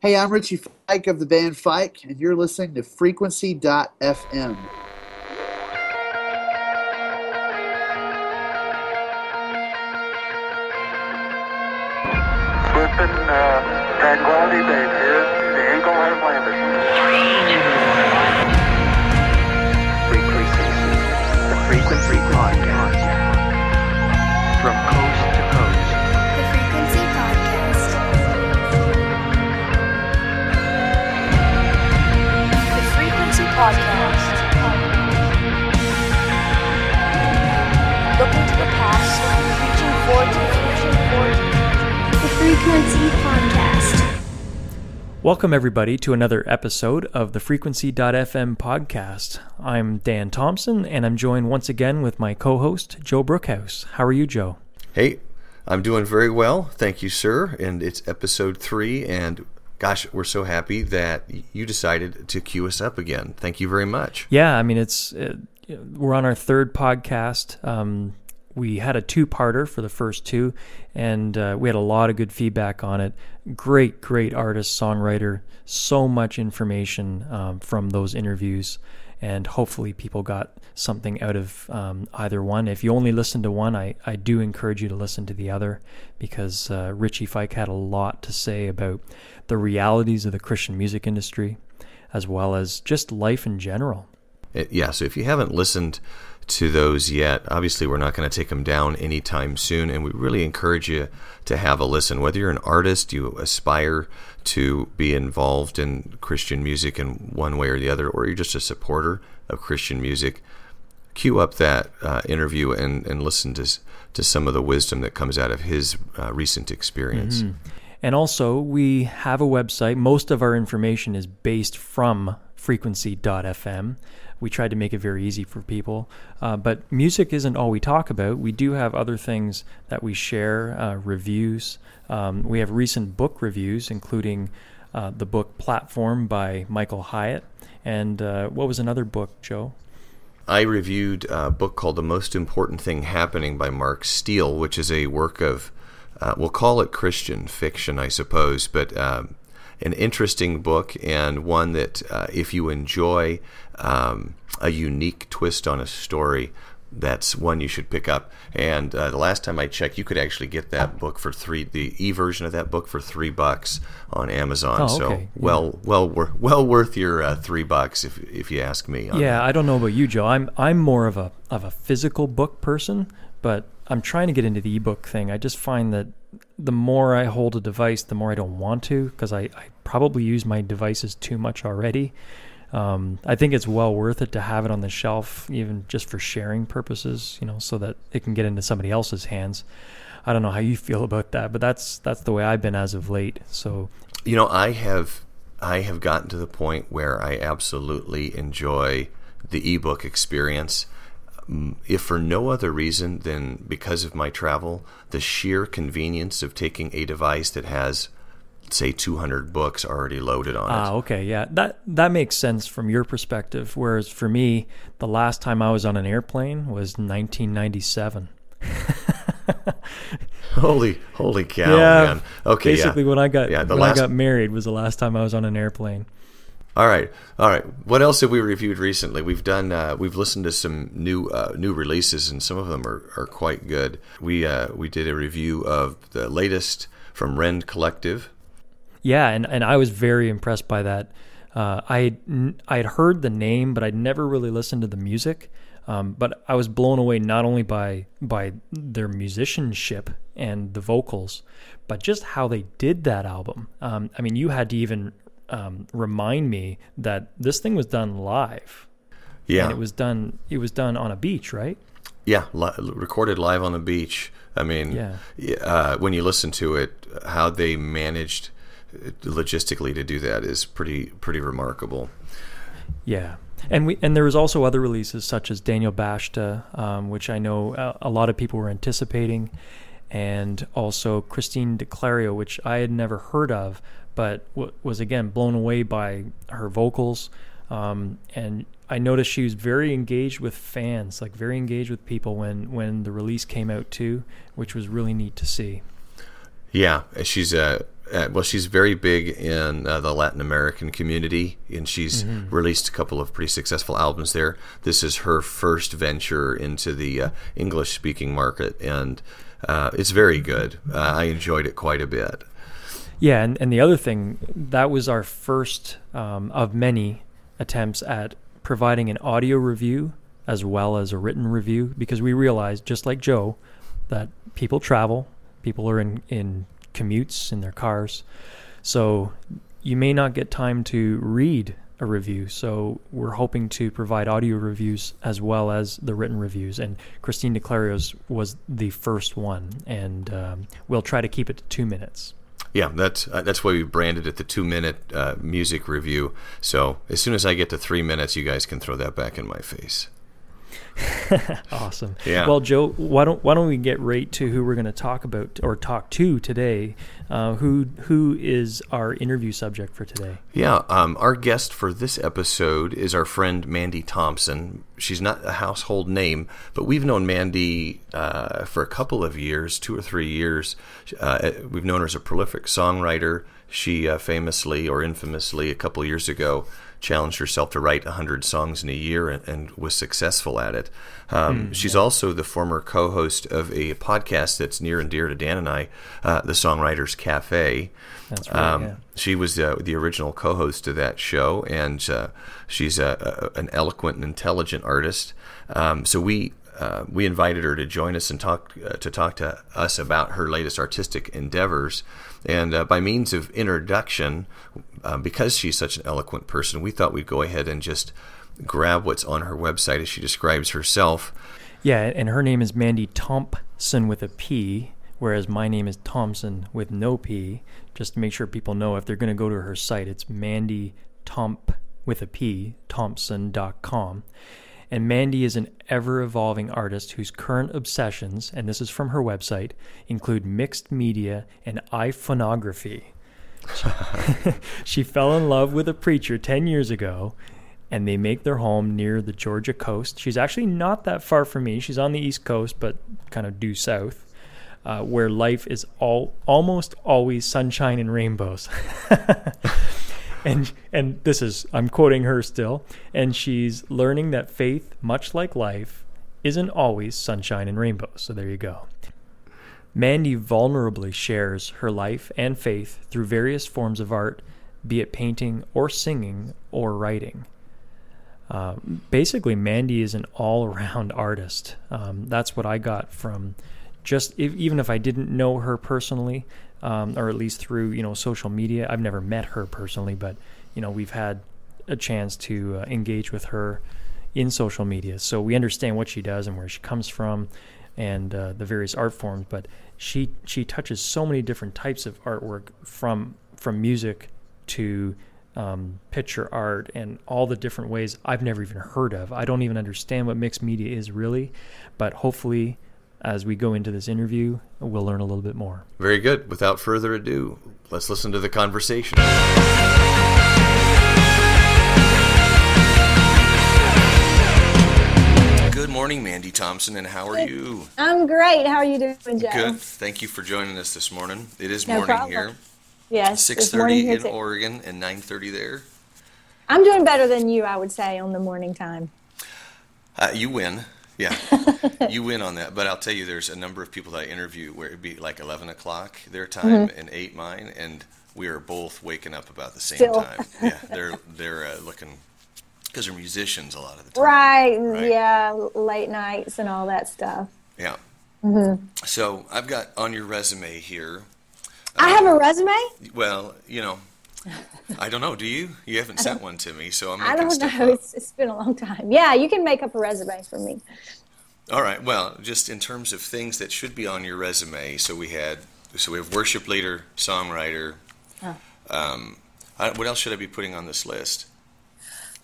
Hey, I'm Richie Fike of the band Fike, and you're listening to Frequency.fm. Frequency Podcast. Welcome, everybody, to another episode of the Frequency.fm podcast. I'm Dan Thomson, and I'm joined once again with my co host, Joe Brookhouse. How are you, Joe? Hey, I'm doing very well. Thank you, sir. And it's episode three. And gosh, we're so happy that you decided to cue us up again. Thank you very much. Yeah, I mean, it's uh, we're on our third podcast. Um, we had a two-parter for the first two, and uh, we had a lot of good feedback on it. Great, great artist, songwriter, so much information um, from those interviews, and hopefully people got something out of um, either one. If you only listen to one, I, I do encourage you to listen to the other because uh, Richie Fike had a lot to say about the realities of the Christian music industry, as well as just life in general. Uh, Yeah, so if you haven't listened to those yet, obviously we're not going to take them down anytime soon. And we really encourage you to have a listen. Whether you're an artist, you aspire to be involved in Christian music in one way or the other, or you're just a supporter of Christian music, cue up that uh, interview and, and listen to, to some of the wisdom that comes out of his uh, recent experience. And also, we have a website. Most of our information is based from frequency.fm. We tried to make it very easy for people. Uh, but music isn't all we talk about. We do have other things that we share, uh, reviews. Um, we have recent book reviews, including uh, the book Platform by Michael Hyatt. And uh, what was another book, Joe? I reviewed a book called The Most Important Thing Happening by Mark Steele, which is a work of, uh, we'll call it Christian fiction, I suppose, but um, an interesting book and one that, uh, if you enjoy um, a unique twist on a story, that's one you should pick up. And uh, the last time I checked, you could actually get that book for three, the e version of that book for three bucks on Amazon. Oh, So. Yeah. well, well, wor- well worth your uh, three bucks if if you ask me. Yeah, that. I don't know about you, Joe. I'm I'm more of a of a physical book person, but I'm trying to get into the ebook thing. I just find that the more I hold a device, the more I don't want to because I, I probably use my devices too much already. Um, I think it's well worth it to have it on the shelf, even just for sharing purposes, you know, so that it can get into somebody else's hands. I don't know how you feel about that, but that's that's the way I've been as of late. So You know, I have I have gotten to the point where I absolutely enjoy the ebook experience. Um, If for no other reason than because of my travel, the sheer convenience of taking a device that has, say, 200 books already loaded on it. Ah, okay, yeah, that that makes sense from your perspective. Whereas for me, the last time I was on an airplane was 1997. Holy, holy cow, yeah, man! Okay, basically yeah. when I got Yeah, the when last- I got married was the last time I was on an airplane. All right, all right. What else have we reviewed recently? We've done. Uh, we've listened to some new uh, new releases, and some of them are, are quite good. We uh, we did a review of the latest from Rend Collective. Yeah, and, and I was very impressed by that. Uh, I I had heard the name, but I'd never really listened to the music. Um, but I was blown away not only by by their musicianship and the vocals, but just how they did that album. Um, I mean, you had to even um, remind me that this thing was done live, Yeah, and it was done it was done on a beach, right? yeah, li- recorded live on the beach. I mean, Yeah. uh, when you listen to it, how they managed logistically to do that is pretty pretty remarkable. Yeah, and we and there was also other releases such as Daniel Bashta, um, which I know a, a lot of people were anticipating, and also Christine D'Clario, which I had never heard of, but w- was again blown away by her vocals. Um, and I noticed she was very engaged with fans, like very engaged with people when when the release came out too, which was really neat to see. Yeah, she's a uh, well, she's very big in uh, the Latin American community, and she's Mm-hmm. released a couple of pretty successful albums there. This is her first venture into the uh, English speaking market, and uh, it's very good. Uh, I enjoyed it quite a bit. Yeah, and, and the other thing, that was our first um, of many attempts at providing an audio review as well as a written review because we realized, just like Joe, that people travel, people are in, in commutes in their cars. So you may not get time to read a review. So we're hoping to provide audio reviews as well as the written reviews. And Christine D'Clario's was the first one, and um, we'll try to keep it to two minutes. Yeah, that's uh, that's why we branded it the two minute uh, music review. So as soon as I get to three minutes, you guys can throw that back in my face. Awesome. Yeah. Well, Joe, why don't why don't we get right to who we're going to talk about or talk to today? Uh, who who is our interview subject for today? Yeah, um, our guest for this episode is our friend Mandy Thompson. She's not a household name, but we've known Mandy uh, for a couple of years, two or three years. Uh, we've known her as a prolific songwriter. She uh, famously or infamously, a couple years ago, challenged herself to write 100 songs in a year and, and was successful at it. Um, she's also the former co host of a podcast that's near and dear to Dan and I, uh, The Songwriters Cafe. That's right. Um, yeah. She was uh, the original co-host of that show, and uh, she's a, a, an eloquent and intelligent artist. Um, so we uh, we invited her to join us and talk uh, to talk to us about her latest artistic endeavors. And uh, by means of introduction, uh, because she's such an eloquent person, we thought we'd go ahead and just grab what's on her website as she describes herself. Yeah, and her name is Mandy Thompson with a P, whereas my name is Thomson with no P. Just to make sure people know if they're going to go to her site, it's Mandy Tomp with a P, Thompson.com. And Mandy is an ever evolving artist whose current obsessions, and this is from her website, include mixed media and iPhonography. she fell in love with a preacher 10 years ago and they make their home near the Georgia coast. She's actually not that far from me. She's on the east coast, but kind of due south, uh, where life is all almost always sunshine and rainbows. and and this is I'm quoting her still, and she's learning that faith, much like life, isn't always sunshine and rainbows. So there you go. Mandy vulnerably shares her life and faith through various forms of art, be it painting or singing or writing. Uh, basically, Mandy is an all around artist. Um, that's what I got from just if, even if I didn't know her personally, um, or at least through you know social media. I've never met her personally, but you know we've had a chance to uh, engage with her in social media, so we understand what she does and where she comes from, and uh, the various art forms. But she she touches so many different types of artwork from from music to um, picture art and all the different ways I've never even heard of. I don't even understand what mixed media is really, but hopefully, as we go into this interview, we'll learn a little bit more. Very good. Without further ado, let's listen to the conversation. Morning, Mandy Thompson, and how are you? I'm great. How are you doing, Joe? Good. Thank you for joining us this morning. It is No morning problem. here, Yes. six thirty in. Oregon and nine thirty there. I'm doing better than you, I would say, on the morning time. Uh, you win. Yeah, you win on that. But I'll tell you, there's a number of people that I interview where it'd be like 11 o'clock their time Mm-hmm. and 8 mine, and we are both waking up about the same Still. time. Yeah, they're they're uh, looking because they're musicians a lot of the time. Right. Right. Yeah. Late nights and all that stuff. Yeah. Mm-hmm. So I've got on your resume here. I have a resume. Well, you know, I don't know. Do you? You haven't sent one to me, so I'm I don't know. It's, it's been a long time. Yeah, you can make up a resume for me. All right. Well, just in terms of things that should be on your resume, so we had, so we have worship leader, songwriter. Um, I, what else should I be putting on this list?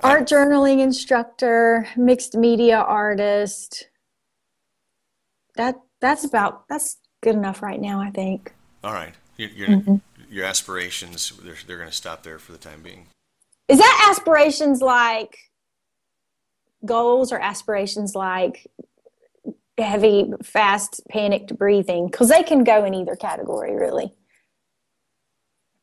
Art journaling instructor, mixed media artist. That that's about that's good enough right now, I think. All right. Your your, Mm-hmm. your aspirations, they're, they're going to stop there for the time being. Is that aspirations like goals or aspirations like heavy, fast, panicked breathing? Because they can go in either category, really.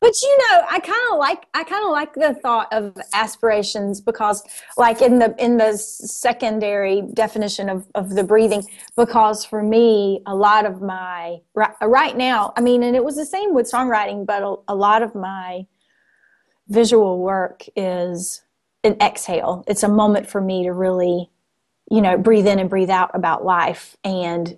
But you know, I kind of like I kind of like the thought of aspirations because, like in the in the secondary definition of of the breathing, because for me, a lot of my right, right now, I mean, and it was the same with songwriting, but a, a lot of my visual work is an exhale. It's a moment for me to really, you know, breathe in and breathe out about life. And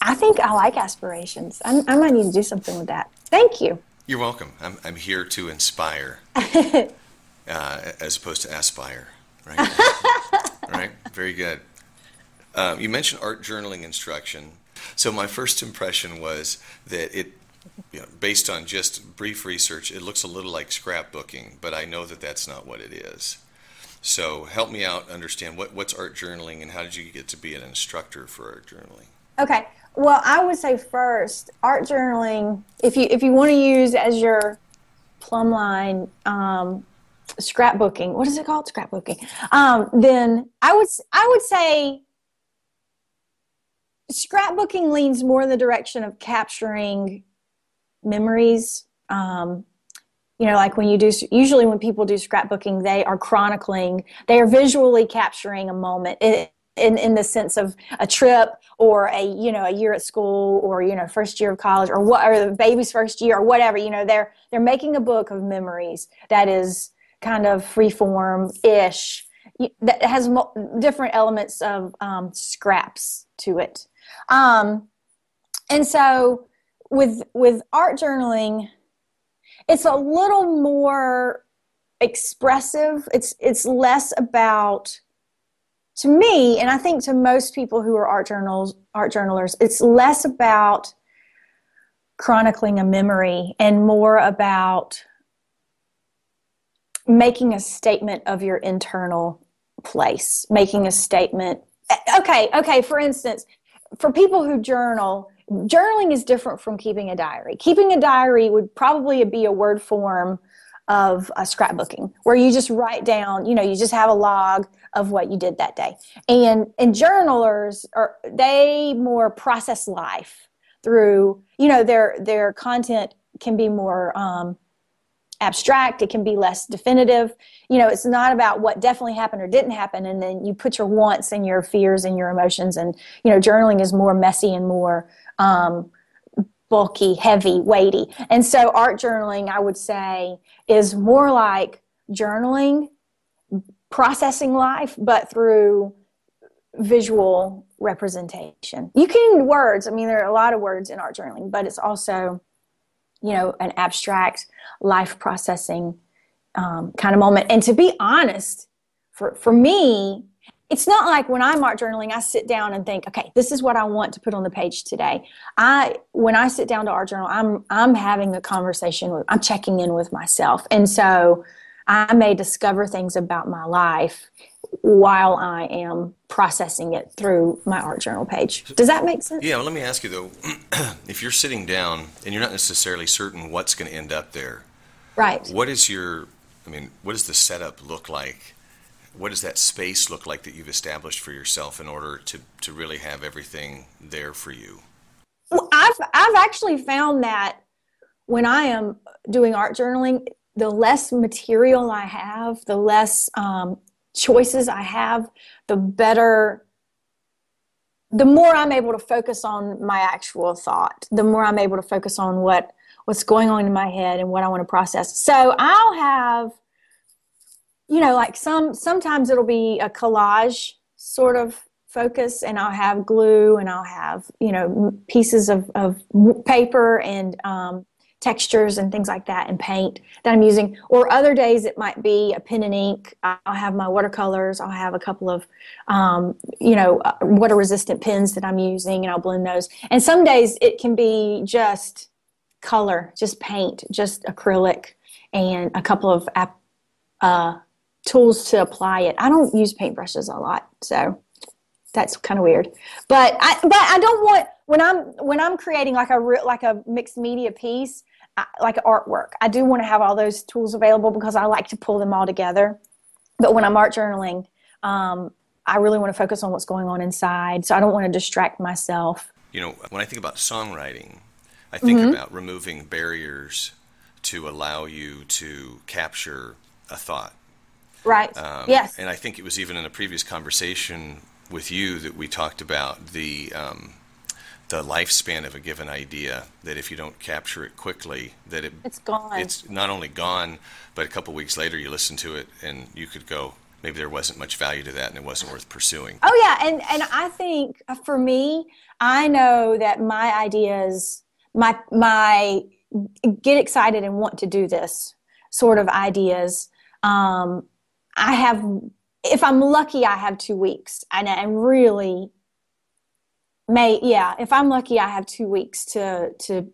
I think I like aspirations. I, I might need to do something with that. Thank you. You're welcome. I'm, I'm here to inspire uh, as opposed to aspire. Right? right? Very good. Um, you mentioned art journaling instruction. So my first impression was that it, you know, based on just brief research, it looks a little like scrapbooking, but I know that that's not what it is. So help me out understand what, what's art journaling and how did you get to be an instructor for art journaling? Okay. Well, I would say first, art journaling. If you if you want to use as your plumb line, um, scrapbooking. What is it called? Scrapbooking. Um, then I would I would say scrapbooking leans more in the direction of capturing memories. Um, you know, like when you do, usually when people do scrapbooking, they are chronicling, they are visually capturing a moment. It, in, in the sense of a trip or a you know a year at school or you know first year of college or what or the baby's first year or whatever you know they're they're making a book of memories that is kind of freeform ish that has mo- different elements of um, scraps to it. Um, and so with with art journaling it's a little more expressive. It's it's less about to me, and I think to most people who are art journals, art journalers, it's less about chronicling a memory and more about making a statement of your internal place, making a statement. Eh, okay, okay, for instance, for people who journal, journaling is different from keeping a diary. Keeping a diary would probably be a word form of a scrapbooking where you just write down, you know, you just have a log of what you did that day. And and journalers are they more process life through, you know, their their content can be more um, abstract it can be less definitive you know it's not about what definitely happened or didn't happen and then you put your wants and your fears and your emotions and you know journaling is more messy and more um, bulky heavy weighty and so art journaling i would say is more like journaling processing life, but through visual representation. You can words, I mean, there are a lot of words in art journaling, but it's also, you know, an abstract life processing um, kind of moment. And to be honest, for, for me, it's not like when I'm art journaling, I sit down and think, okay, this is what I want to put on the page today. I when I sit down to art journal, I'm I'm having a conversation with I'm checking in with myself. And so I may discover things about my life while I am processing it through my art journal page. Does that make sense? Yeah, well, let me ask you though if you're sitting down and you're not necessarily certain what's going to end up there, right? What is your, I mean, what does the setup look like? What does that space look like that you've established for yourself in order to, to really have everything there for you? Well, I've, I've actually found that when I am doing art journaling, the less material I have, the less um, choices I have, the better, the more I'm able to focus on my actual thought, the more I'm able to focus on what what's going on in my head and what I want to process. So I'll have, you know, like some sometimes it'll be a collage sort of focus and I'll have glue and I'll have, you know, pieces of, of paper and um, textures and things like that and paint that I'm using. Or other days it might be a pen and ink. I'll have my watercolors. I'll have a couple of, um, you know, uh, water resistant pens that I'm using and I'll blend those. And some days it can be just color, just paint, just acrylic and a couple of uh, tools to apply it. I don't use paintbrushes a lot, so that's kind of weird. But I, but I don't want when I'm when I'm creating like a like a mixed media piece like artwork. I do want to have all those tools available because I like to pull them all together. But when I'm art journaling, um, I really want to focus on what's going on inside. So I don't want to distract myself. You know, when I think about songwriting, I think mm-hmm. about removing barriers to allow you to capture a thought. Right. Um, yes. And I think it was even in a previous conversation with you that we talked about the um, the lifespan of a given idea. That if you don't capture it quickly, that it It's gone. It's not only gone, but a couple weeks later you listen to it and you could go, maybe there wasn't much value to that and it wasn't worth pursuing. Oh yeah, and and I think for me, I know that my ideas, my my get excited and want to do this sort of ideas. Um, I have, if I'm lucky, I have two weeks, and i'm really may yeah. If I'm lucky, I have two weeks to to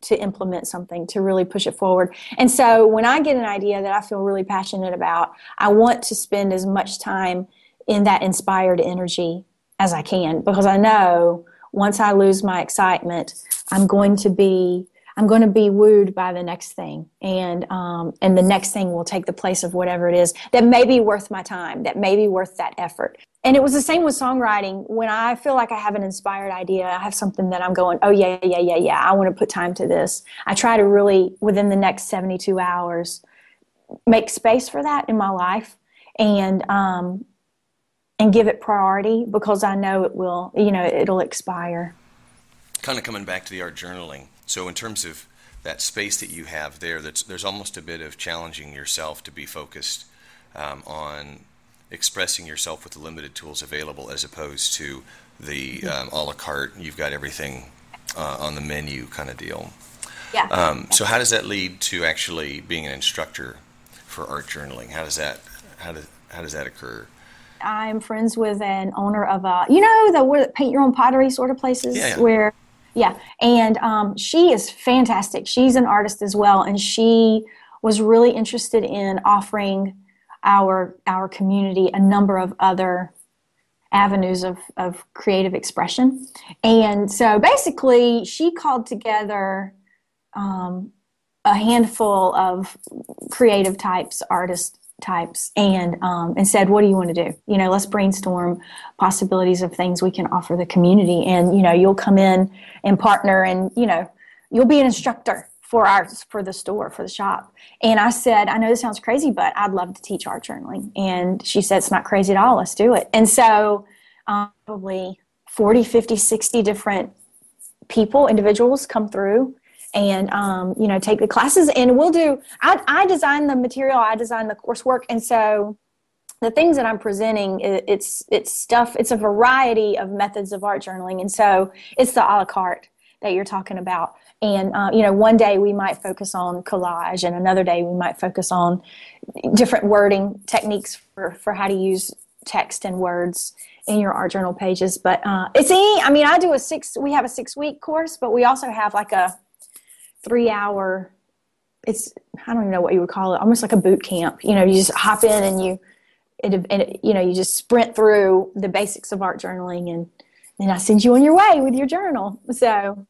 to implement something to really push it forward. And so when I get an idea that I feel really passionate about, I want to spend as much time in that inspired energy as I can because I know once I lose my excitement, I'm going to be I'm going to be wooed by the next thing, and um, and the next thing will take the place of whatever it is that may be worth my time, that may be worth that effort. And it was the same with songwriting. When I feel like I have an inspired idea, I have something that I'm going, oh yeah, yeah, yeah, yeah, I want to put time to this. I try to really within the next 72 hours make space for that in my life, and um, and give it priority because I know it will, you know, it'll expire. Kind of coming back to the art journaling. So in terms of that space that you have there, that's, there's almost a bit of challenging yourself to be focused um, on expressing yourself with the limited tools available, as opposed to the um, a la carte. You've got everything uh, on the menu kind of deal. Yeah. Um, so how does that lead to actually being an instructor for art journaling? How does that how does how does that occur? I'm friends with an owner of a, you know, the where paint your own pottery sort of places Yeah, yeah. where, yeah, and um, she is fantastic. She's an artist as well, and she was really interested in offering our our community a number of other avenues of, of creative expression. And so basically, she called together um, a handful of creative types, artist types, and um, and said, "What do you want to do? You know, let's brainstorm possibilities of things we can offer the community. And you know, you'll come in and partner, and you know, you'll be an instructor." For our for the store for the shop, and I said, I know this sounds crazy, but I'd love to teach art journaling. And she said, It's not crazy at all. Let's do it. And so, um, probably 40, 50, 60 different people, individuals come through and um, you know take the classes and we'll do I, I design the material i design the coursework and so the things that i'm presenting i- it's it's stuff it's a variety of methods of art journaling and so it's the a la carte that you're talking about and uh, you know one day we might focus on collage and another day we might focus on different wording techniques for, for how to use text and words in your art journal pages. But uh, it's any i mean i do a six we have a six week course but we also have like a three hour it's i don't even know what you would call it almost like a boot camp. You know you just hop in and you it, and it, you know you just sprint through the basics of art journaling and then i send you on your way with your journal. So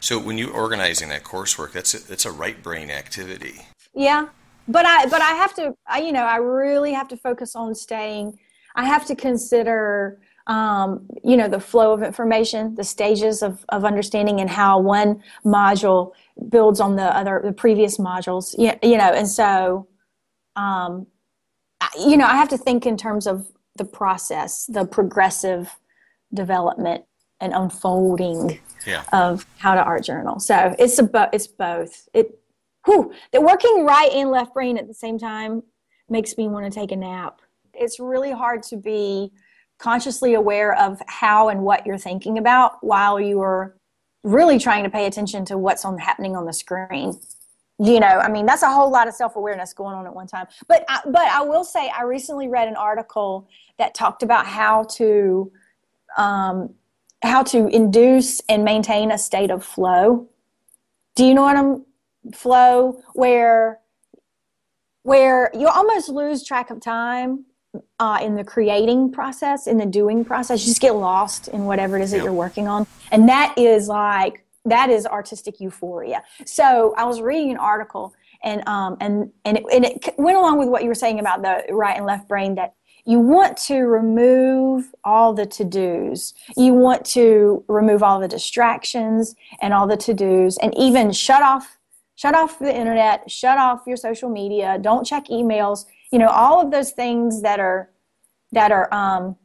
So when you're organizing that coursework, that's a, that's a right brain activity. Yeah, but I but I have to I, you know I really have to focus on staying. I have to consider um, you know the flow of information, the stages of of understanding, and how one module builds on the other the previous modules. Yeah, you know, and so um, you know I have to think in terms of the process, the progressive development and unfolding Yeah. of how to art journal. So it's a bo- it's both. It whew, the working right and left brain at the same time makes me want to take a nap. It's really hard to be consciously aware of how and what you're thinking about while you are really trying to pay attention to what's on happening on the screen. You know, I mean, that's a whole lot of self-awareness going on at one time. But I, but I will say, I recently read an article that talked about how to um, how to induce and maintain a state of flow. Do you know what I'm flow where where you almost lose track of time uh, in the creating process, in the doing process. You just get lost in whatever it is that you're working on, and that is like that is artistic euphoria. So I was reading an article, and um, and and it, and it went along with what you were saying about the right and left brain that you want to remove all the to dos. You want to remove all the distractions and all the to dos and even shut off shut off the internet, shut off your social media, don't check emails, you know, all of those things that are that are um,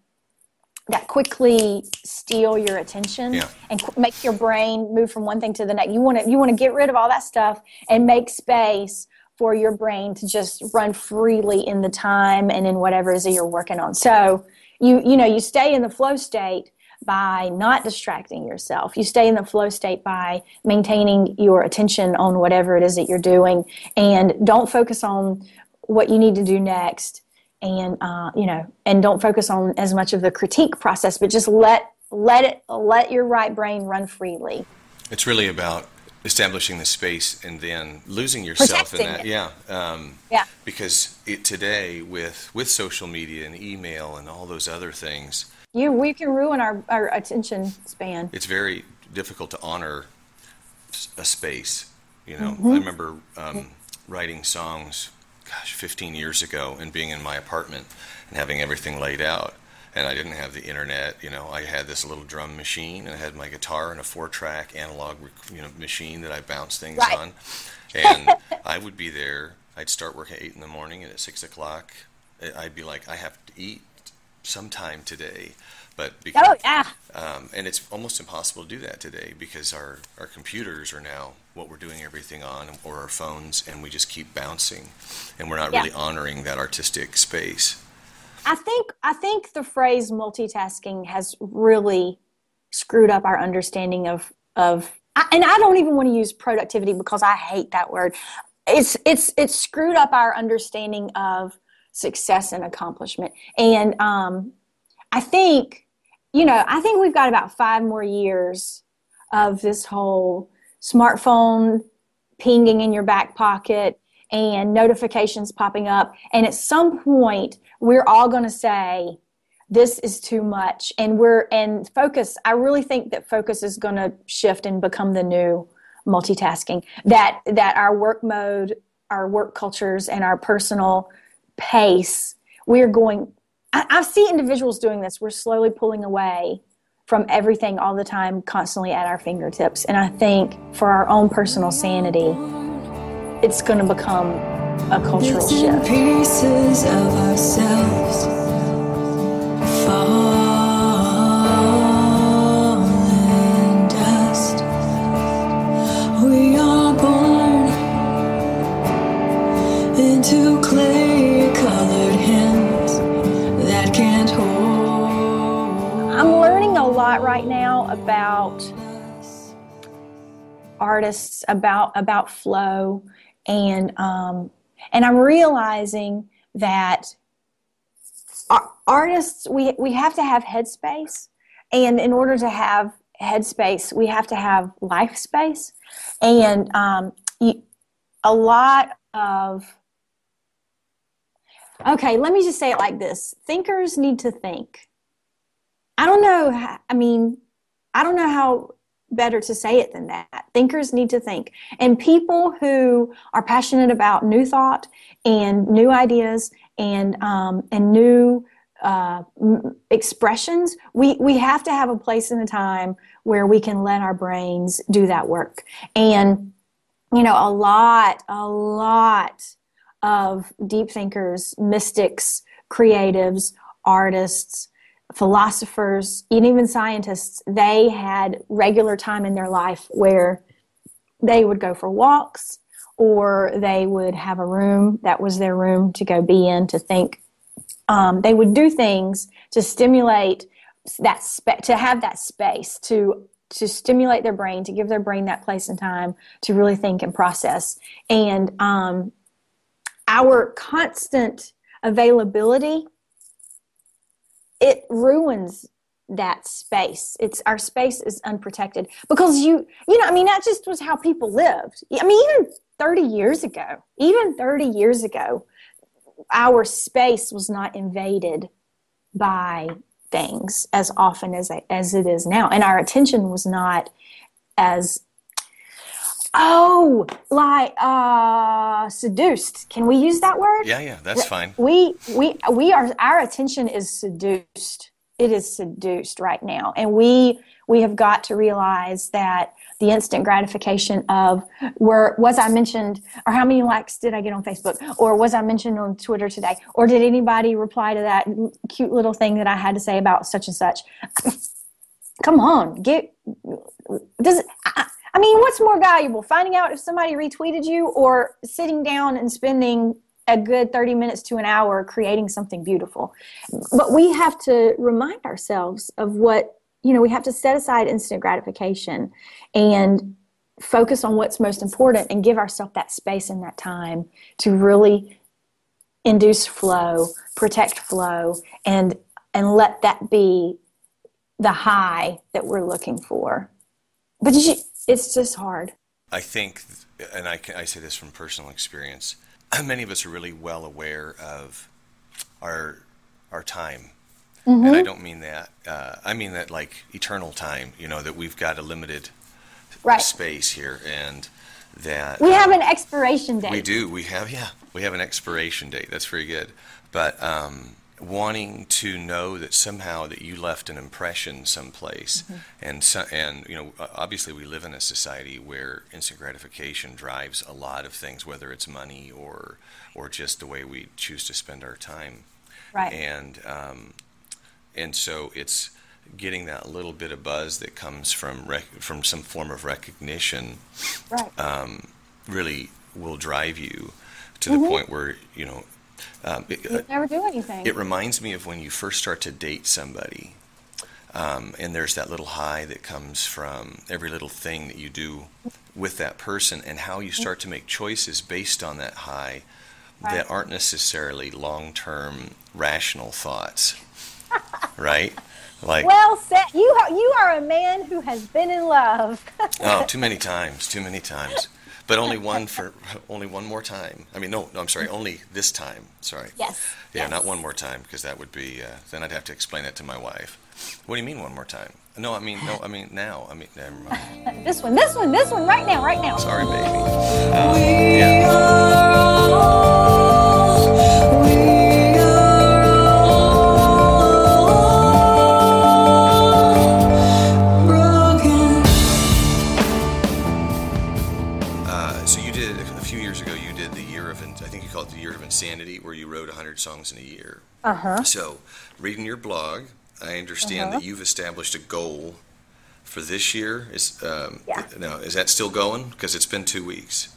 that quickly steal your attention Yeah. and qu- make your brain move from one thing to the next. You want to you want to get rid of all that stuff and make space for your brain to just run freely in the time and in whatever it is that you're working on. So you you know you stay in the flow state by not distracting yourself. You stay in the flow state by maintaining your attention on whatever it is that you're doing and don't focus on what you need to do next and uh, you know and don't focus on as much of the critique process but just let let it let your right brain run freely It's really about establishing the space and then losing yourself in that. it. Yeah. Um, yeah because it today with with social media and email and all those other things, you we can ruin our, our attention span it's very difficult to honor a space. You know, Mm-hmm. I remember um, writing songs, gosh, 15 years ago, and being in my apartment and having everything laid out. And I didn't have the internet. You know, I had this little drum machine, and I had my guitar and a four-track analog, you know, machine that I bounced things Right. on. And I would be there. I'd start work at eight in the morning, and at six o'clock, I'd be like, I have to eat sometime today. But because oh yeah um, and it's almost impossible to do that today because our, our computers are now what we're doing everything on, or our phones, and we just keep bouncing, and we're not Yeah. really honoring that artistic space. I think i think the phrase multitasking has really screwed up our understanding of of I- and i don't even want to use productivity because i hate that word. It's it's it's screwed up our understanding of success and accomplishment. And um i think you know i think we've got about five more years of this whole smartphone pinging in your back pocket and notifications popping up. And at some point we're all going to say this is too much. And we're and focus i really think that focus is going to shift and become the new multitasking. That that our work mode our work cultures and our personal pace we're going I, I see individuals doing this. We're slowly pulling away from everything all the time constantly at our fingertips. And i think for our own personal sanity it's going to become a cultural shift pieces of ourselves falling dust. We are born into clay-colored hands that can't hold. I'm learning a lot right now about artists, about about flow, and um, and I'm realizing that artists we we have to have headspace, and in order to have headspace, we have to have life space, and um, a lot of okay. Let me just say it like this: thinkers need to think. I don't know. I mean, I don't know how better to say it than that. Thinkers need to think. And people who are passionate about new thought and new ideas and um, and new uh, expressions, we we have to have a place and a time where we can let our brains do that work. And you know, a lot, a lot of deep thinkers, mystics, creatives, artists, philosophers, and even scientists, they had regular time in their life where they would go for walks or they would have a room that was their room to go be in to think. Um, they would do things to stimulate that spa- to have that space to to stimulate their brain to give their brain that place and time to really think and process and um, our constant availability it ruins that space. It's our space is unprotected because you you know i mean that just was how people lived. I mean even 30 years ago even 30 years ago our space was not invaded by things as often as as it is now. And our attention was not as oh like uh seduced. Can we use that word? Yeah, yeah, that's fine. we we we are our attention is seduced. It is seduced right now. And we we have got to realize that the instant gratification of where was I mentioned or how many likes did I get on Facebook? Or was I mentioned on Twitter today? Or did anybody reply to that cute little thing that I had to say about such and such? Come on, get does I, I mean, what's more valuable, finding out if somebody retweeted you or sitting down and spending a good 30 minutes to an hour creating something beautiful? But we have to remind ourselves of what, you know, we have to set aside instant gratification and focus on what's most important and give ourselves that space and that time to really induce flow, protect flow, and and let that be the high that we're looking for. But you, it's just hard. I think, and I, I say this from personal experience, many of us are really well aware of our our time. Mm-hmm. And I don't mean that. Uh, I mean that like eternal time. You know that we've got a limited Right. space here, and that We have an expiration date. We do. We have yeah. We have an expiration date. That's very good. But um, wanting to know that somehow that you left an impression someplace, Mm-hmm. and so, and you know, obviously we live in a society where instant gratification drives a lot of things, whether it's money or or just the way we choose to spend our time. Right. And um, and so it's getting that little bit of buzz that comes from rec- from some form of recognition right. um, really will drive you to Mm-hmm. the point where you know um, it, you never do anything. it reminds me of when you first start to date somebody um, and there's that little high that comes from every little thing that you do with that person and how you start to make choices based on that high that aren't necessarily long-term rational thoughts right like well said. You you are a man who has been in love. Oh, too many times, too many times. But only one for only one more time. I mean, no, no, I'm sorry, only this time. Sorry. yes. Yeah, yes. not one more time because that would be uh, then I'd have to explain that to my wife. What do you mean one more time? No, I mean no, I mean now. I mean never mind. This one, this one, this one, right now, right now. Sorry, baby. Um, yeah. Year. Uh huh. So, reading your blog, I understand Uh-huh. that you've established a goal for this year. Is um, Yeah. now is that still going? Because it's been two weeks.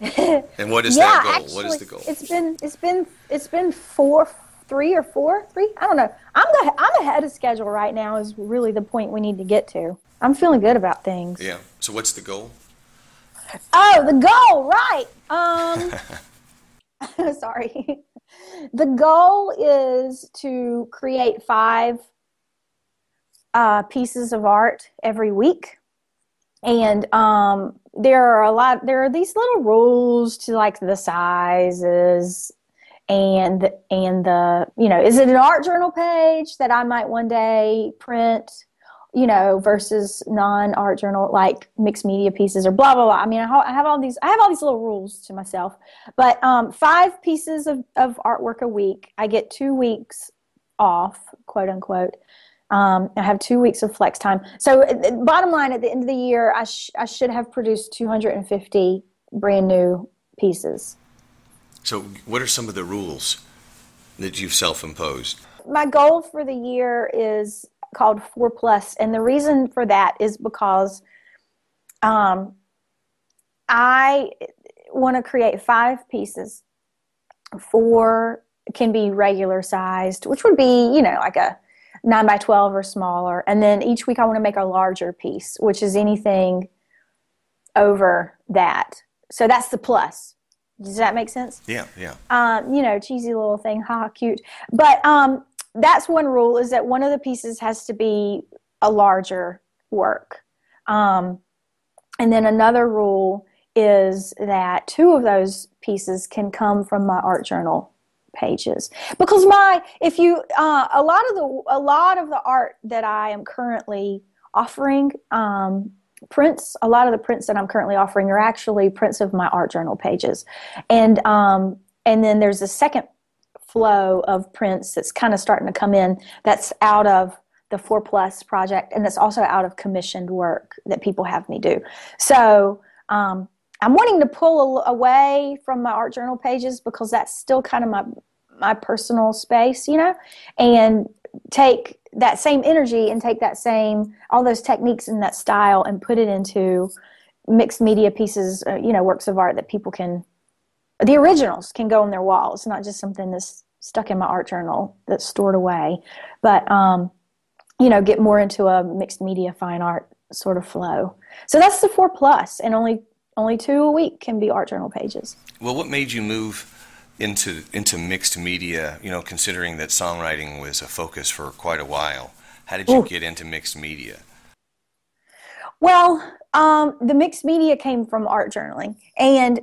and what is yeah, that goal? actually, what is the goal? it's been it's been it's been four, three or four, three. I don't know. I'm the, I'm ahead of schedule right now. Is really the point we need to get to. I'm feeling good about things. Yeah. So what's the goal? Oh, the goal, right. Um sorry. The goal is to create five uh, pieces of art every week. And um, there are a lot there are these little rules to like the sizes and and the you know, is it an art journal page that I might one day print? You know, versus non-art journal like mixed media pieces or blah blah blah. I mean, I, have all these, I have all these little rules to myself. But um, five pieces of, of artwork a week. I get two weeks off, quote unquote. Um, I have two weeks of flex time. So, uh, bottom line, at the end of the year, I, sh- I should have produced 250 brand new pieces. So what are some of the rules that you've self-imposed? my goal for the year is called four plus. And the reason for that is because um, i want to create five pieces. Four can be regular sized which would be you know like a 9 by 12 or smaller. And then each week i want to make a larger piece which is anything over that. So that's the plus. Does that make sense? Yeah, yeah. um, you know, cheesy little thing, ha, cute. But um, that's one rule is that one of the pieces has to be a larger work. Um, and then another rule is that two of those pieces can come from my art journal pages because my if you uh, a lot of the a lot of the art that I am currently offering um, prints a lot of the prints that i'm currently offering are actually prints of my art journal pages and um and then there's a second flow of prints that's kind of starting to come in that's out of the Four Plus project, and that's also out of commissioned work that people have me do. So um, I'm wanting to pull away from my art journal pages because that's still kind of my my personal space, you know, and take that same energy and take that same all those techniques and that style and put it into mixed media pieces, uh, you know, works of art that people can the originals can go on their walls, not just something that's stuck in my art journal that's stored away, but um, you know, get more into a mixed media fine art sort of flow. So that's the four plus, and only only two a week can be art journal pages. Well, what made you move into into mixed media? You know, considering that songwriting was a focus for quite a while. How did you Ooh. get into mixed media? Well, um, the mixed media came from art journaling, and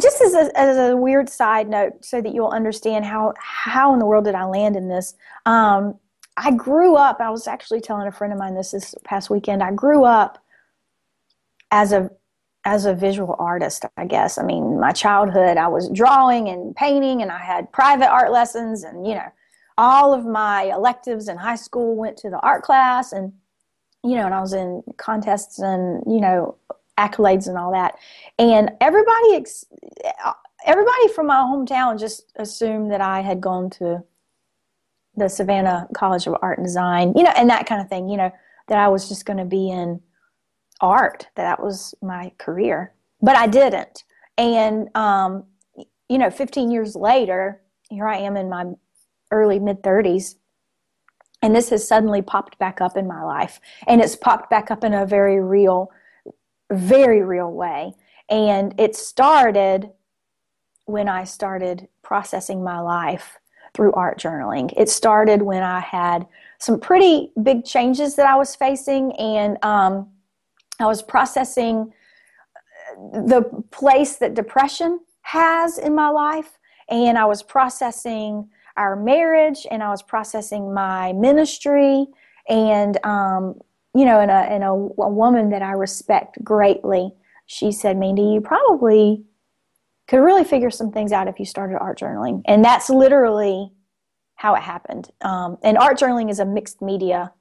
just as a, as a weird side note, so that you'll understand how how in the world did I land in this. Um, I grew up. I was actually telling a friend of mine this this past weekend. I grew up as a as a visual artist, I guess. I mean, my childhood, I was drawing and painting, and I had private art lessons, and you know, all of my electives in high school went to the art class, and you know, and I was in contests and you know accolades and all that, and everybody, everybody from my hometown just assumed that I had gone to the Savannah College of Art and Design, you know, and that kind of thing, you know, that I was just going to be in art, that that was my career. But I didn't. And, um, you know, 15 years later, here I am in my early mid 30s, and this has suddenly popped back up in my life. And it's popped back up in a very real, very real way. And it started when I started processing my life through art journaling. It started when I had some pretty big changes that I was facing, and um, I was processing the place that depression has in my life, and I was processing our marriage, and I was processing my ministry, and um, you know, and a and a, a woman that I respect greatly. She said, "Mandy, you probably." could really figure some things out if you started art journaling. And that's literally how it happened. Um, and art journaling is a mixed media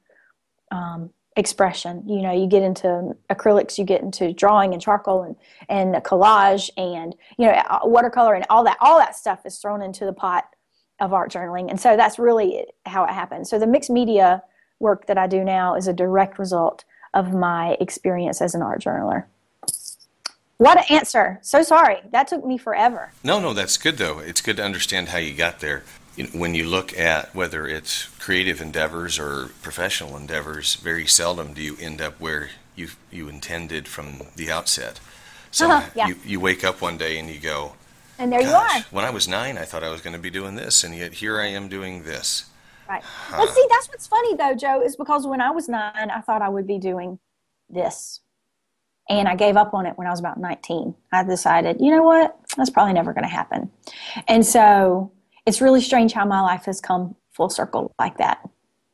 um, expression. You know, you get into acrylics, you get into drawing and charcoal and, and collage and, you know, watercolor and all that. All that stuff is thrown into the pot of art journaling. And so that's really how it happened. So the mixed media work that I do now is a direct result of my experience as an art journaler. What an answer. So sorry. That took me forever. No, no, that's good though. It's good to understand how you got there. When you look at whether it's creative endeavors or professional endeavors, very seldom do you end up where you you intended from the outset. So Uh-huh, yeah. you, you wake up one day and you go, And there you are. when I was nine, I thought I was going to be doing this, and yet here I am doing this. Right. But see, that's what's funny though, Joe, is because when I was nine, I thought I would be doing this. And I gave up on it when I was about 19. I decided, you know what? That's probably never going to happen. And so it's really strange how my life has come full circle like that.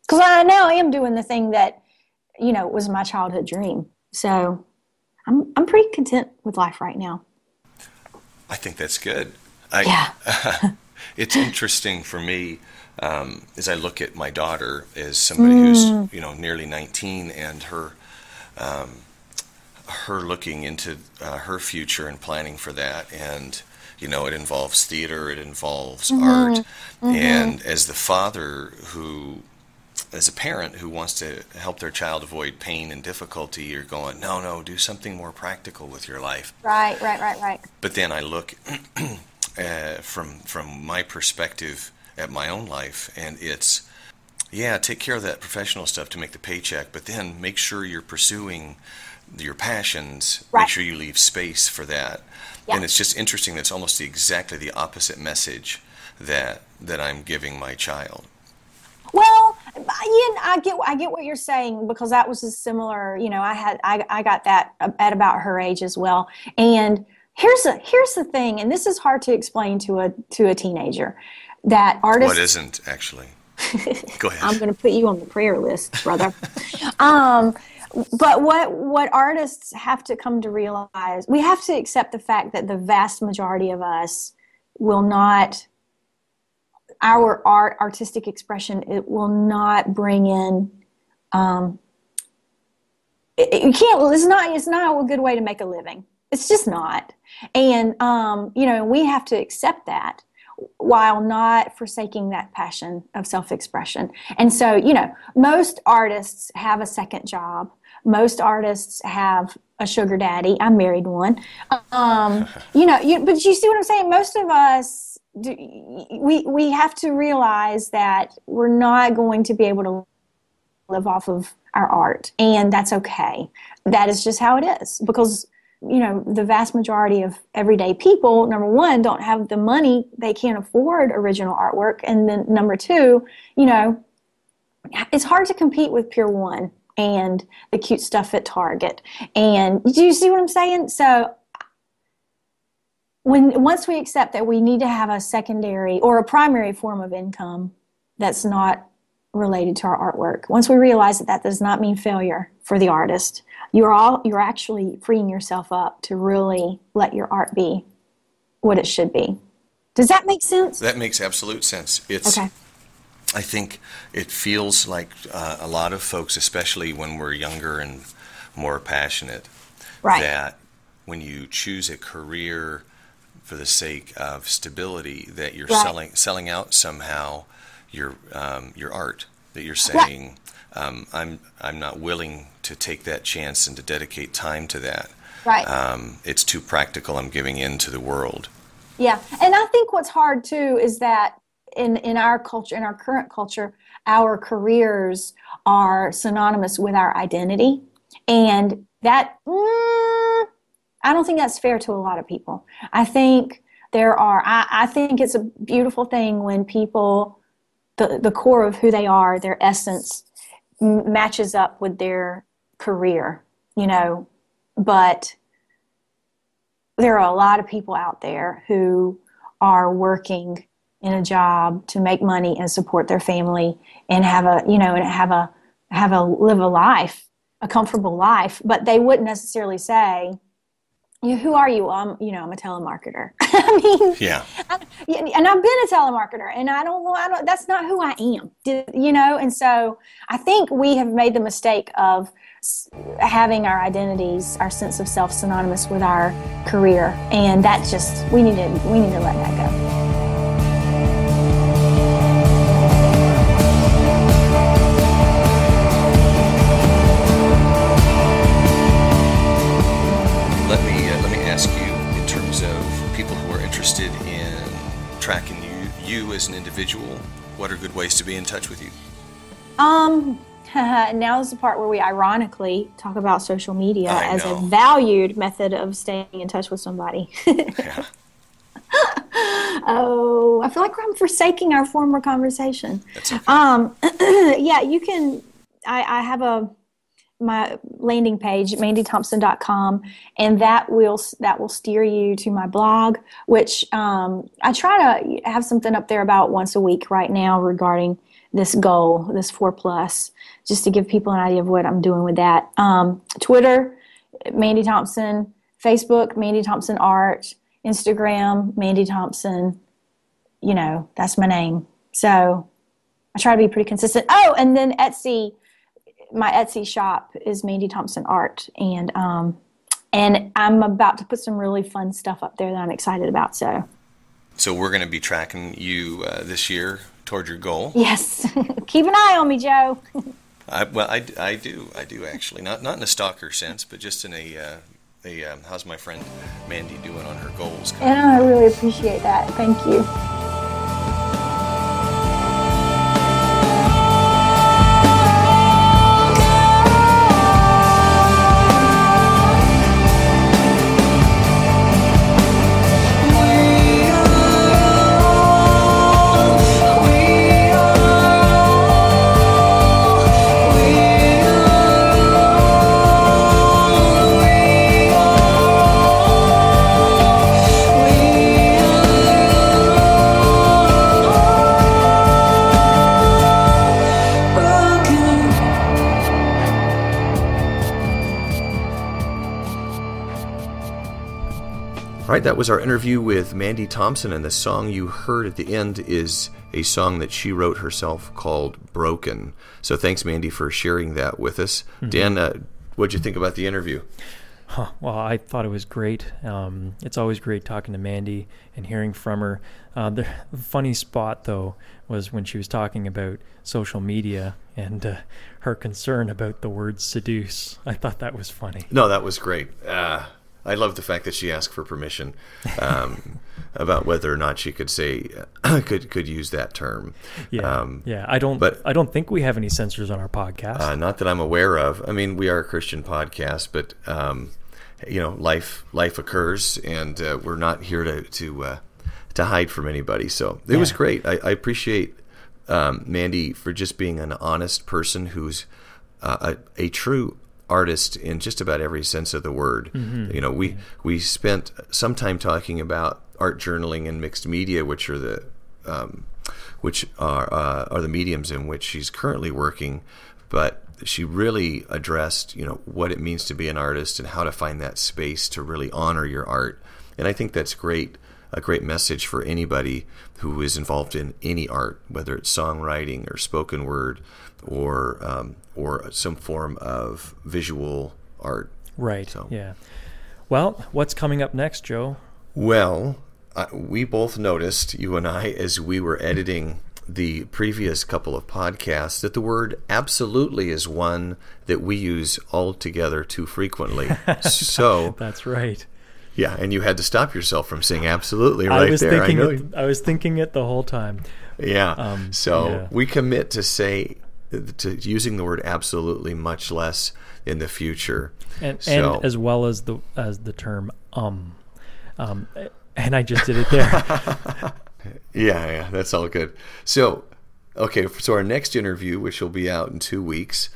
Because I now am doing the thing that, you know, was my childhood dream. So I'm, I'm pretty content with life right now. I think that's good. I, Yeah. it's interesting for me um, as I look at my daughter as somebody who's you know nearly 19 and her um, her looking into uh, her future and planning for that. And you know it involves theater it involves art. And as the father who as a parent who wants to help their child avoid pain and difficulty you're going no no do something more practical with your life. Right, right, right, right. but then I look uh, from from my perspective at my own life, and it's yeah, take care of that professional stuff to make the paycheck, but then make sure you're pursuing your passions. Right. Make sure you leave space for that. Yeah. And it's just interesting. That's almost the, exactly the opposite message that that I'm giving my child. Well, yeah, I get I get what you're saying because that was a similar. You know, I had I, I got that at about her age as well. And here's a here's the thing, and this is hard to explain to a to a teenager that artists. What isn't actually? Go ahead. I'm going to put you on the prayer list, brother. um, but what what artists have to come to realize, we have to accept the fact that the vast majority of us will not our art artistic expression it will not bring in um, it, it- you can't. It's not. It's not a good way to make a living. It's just not. And um, you know, we have to accept that while not forsaking that passion of self-expression. And so, you know, most artists have a second job. Most artists have a sugar daddy. I married one. Um, you know, you, but you see what I'm saying? Most of us, do, we we have to realize that we're not going to be able to live off of our art, and that's okay. That is just how it is because you know the vast majority of everyday people number one don't have the money. They can't afford original artwork. And then number two you know it's hard to compete with Pier One and the cute stuff at target. And do you see what i'm saying? So when once we accept that we need to have a secondary or a primary form of income that's not related to our artwork. Once we realize that that does not mean failure for the artist you're all you're actually freeing yourself up to really let your art be what it should be. Does that make sense? That makes absolute sense. It's okay. I think it feels like uh, a lot of folks, especially when we're younger and more passionate, right. that when you choose a career for the sake of stability, that you're Right. selling selling out somehow your um, your art. That you're saying, um, I'm I'm not willing to take that chance and to dedicate time to that. right Um, it's too practical. I'm giving in to the world. Yeah, and I think what's hard too is that in in our culture, in our current culture, our careers are synonymous with our identity, and that mm, I don't think that's fair to a lot of people. I think there are. I, I think it's a beautiful thing when people, the the core of who they are, their essence, m- matches up with their career. You know, but there are a lot of people out there who are working in a job to make money and support their family and have a you know and have a have a live a life a comfortable life but they wouldn't necessarily say you know, who are you i'm you know i'm a telemarketer i mean Yeah. yeah, and I've been a telemarketer, and I don't, I don't. That's not who I am, you know. And so I think we have made the mistake of having our identities, our sense of self, synonymous with our career, and that just we need to we need to let that go. Individual, what are good ways to be in touch with you? Um, now is the part where we ironically talk about social media I as know. a valued method of staying in touch with somebody. Yeah. oh, I feel like I'm forsaking our former conversation. Okay. Um, yeah, you can. I, I have a my landing page, mandythompson.com, and that will that will steer you to my blog, which um, I try to have something up there about once a week right now regarding this goal, this four plus, just to give people an idea of what I'm doing with that. Um, Twitter, Mandy Thompson, Facebook, Mandy Thompson Art, Instagram, Mandy Thompson. You know, that's my name. So I try to be pretty consistent. Oh, and then Etsy, my Etsy shop is Mandy Thompson Art, and um, and I'm about to put some really fun stuff up there that I'm excited about. So So we're going to be tracking you uh, this year toward your goal. yes, keep an eye on me, Joe. I, well, I, I do, I do actually, not not in a stalker sense, but just in a uh, a um, how's my friend Mandy doing on her goals? And I really appreciate that. Thank you. Right, that was our interview with Mandy Thompson, and the song you heard at the end is a song that she wrote herself called broken. So thanks, Mandy, for sharing that with us. Dan, uh, what'd you think about the interview? Huh, well, I thought it was great. Um, it's always great talking to Mandy and hearing from her. Uh, the funny spot, though, was when she was talking about social media and uh, her concern about the word seduce. I thought that was funny. No, that was great. Uh, I love the fact that she asked for permission um, about whether or not she could say could could use that term. Yeah, Um, yeah. I don't, but- I don't think we have any censors on our podcast. Uh, not that I'm aware of. I mean, we are a Christian podcast, but um, you know, life life occurs, and uh, we're not here to to uh, to hide from anybody. So it was great. I, I appreciate um, Mandy for just being an honest person who's uh, a, a true artist in just about every sense of the word. You know, we we spent some time talking about art journaling and mixed media, which are the um, which are uh, are the mediums in which she's currently working, but she really addressed you know what it means to be an artist and how to find that space to really honor your art, and I think that's great a great message for anybody who is involved in any art, whether it's songwriting or spoken word or um, or some form of visual art. right. so- Yeah. Well, what's coming up next, Joe? Well, uh, we both noticed, you and I, as we were editing the previous couple of podcasts, that the word absolutely is one that we use altogether too frequently. so, That's right. yeah, and you had to stop yourself from saying absolutely right I was there. thinking I it, I was thinking it the whole time. Yeah. Um, so yeah. we commit to say to using the word absolutely much less in the future. and So- and as well as the as the term um, um, and I just did it there. Yeah, yeah, that's all good. So, okay, so our next interview, which will be out in two weeks,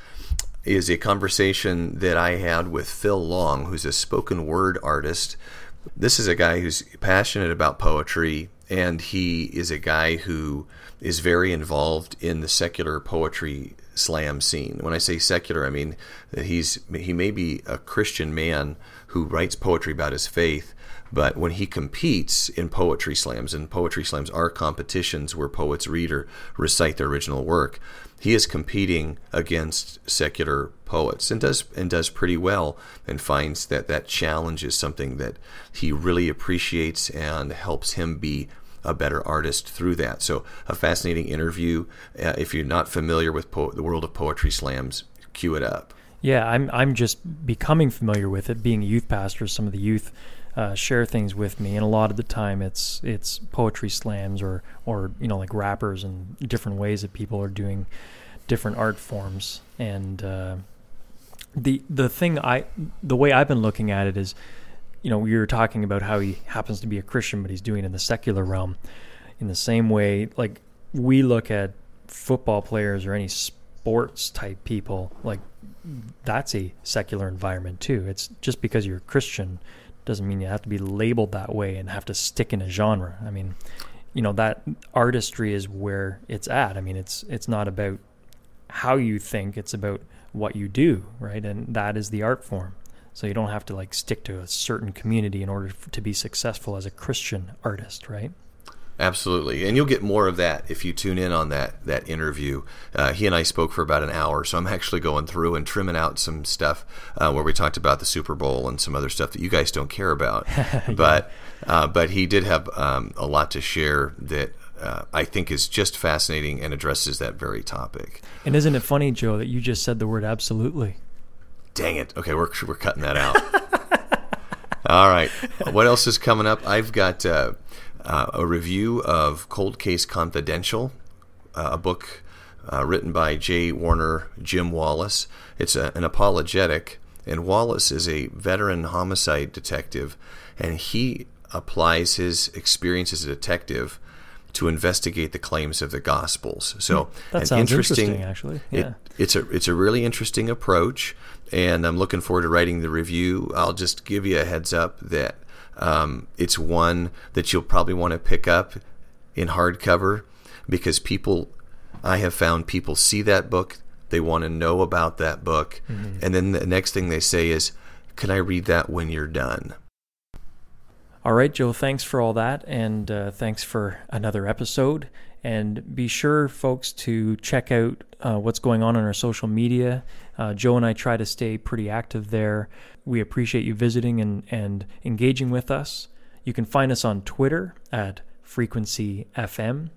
is a conversation that I had with Phil Long, who's a spoken word artist. This is a guy who's passionate about poetry, and he is a guy who is very involved in the secular poetry slam scene. When I say secular, I mean he's he may be a Christian man who writes poetry about his faith, but when he competes in poetry slams, and poetry slams are competitions where poets read or recite their original work, he is competing against secular poets and does and does pretty well, and finds that that challenge is something that he really appreciates and helps him be a better artist through that. So, a fascinating interview. Uh, if you're not familiar with po- the world of poetry slams, cue it up. Yeah, I'm I'm just becoming familiar with it. Being a youth pastor, some of the youth uh, share things with me, and a lot of the time it's it's poetry slams or or you know like rappers and different ways that people are doing different art forms. And uh, the the thing I the way I've been looking at it is, you know, we were talking about how he happens to be a Christian, but he's doing it in the secular realm. In the same way, like we look at football players or any sports type people, like that's a secular environment too. It's just because you're a Christian doesn't mean you have to be labeled that way and have to stick in a genre. I mean, you know, that artistry is where it's at. I mean, it's it's not about how you think, it's about what you do, right? And that is the art form. So you don't have to like stick to a certain community in order to be successful as a Christian artist, right? Absolutely, and you'll get more of that if you tune in on that that interview. Uh, he and I spoke for about an hour, so I'm actually going through and trimming out some stuff uh, where we talked about the Super Bowl and some other stuff that you guys don't care about. But uh, but he did have um, a lot to share that uh, I think is just fascinating and addresses that very topic. And isn't it funny, Joe, that you just said the word absolutely? Dang it! Okay, we're we're cutting that out. All right, what else is coming up? I've got. Uh, uh, a review of Cold Case Confidential, uh, a book uh, written by J. Warner, Jim Wallace. It's a, an apologetic, and Wallace is a veteran homicide detective, and he applies his experience as a detective to investigate the claims of the Gospels. So, That sounds interesting, actually. it- Yeah. it's a it's a really interesting approach, and I'm looking forward to writing the review. I'll just give you a heads up that um, it's one that you'll probably want to pick up in hardcover because people, I have found people see that book, they want to know about that book, and then the next thing they say is, "Can I read that when you're done?" All right, Joe, thanks for all that. And uh, thanks for another episode. And be sure, folks, to check out uh, what's going on on our social media. Uh, Joe and I try to stay pretty active there. We appreciate you visiting and, and engaging with us. You can find us on Twitter at Frequency FM.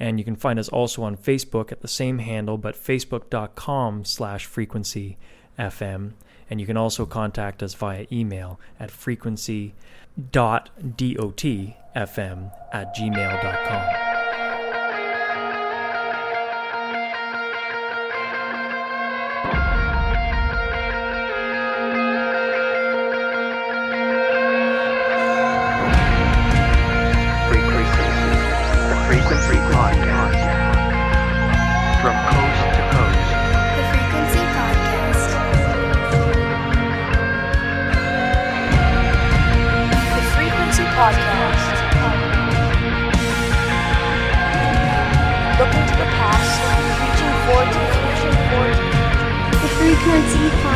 And you can find us also on Facebook at the same handle, but facebook.com slash frequency FM. And you can also contact us via email at frequency.dotfm at gmail.com. the past, reaching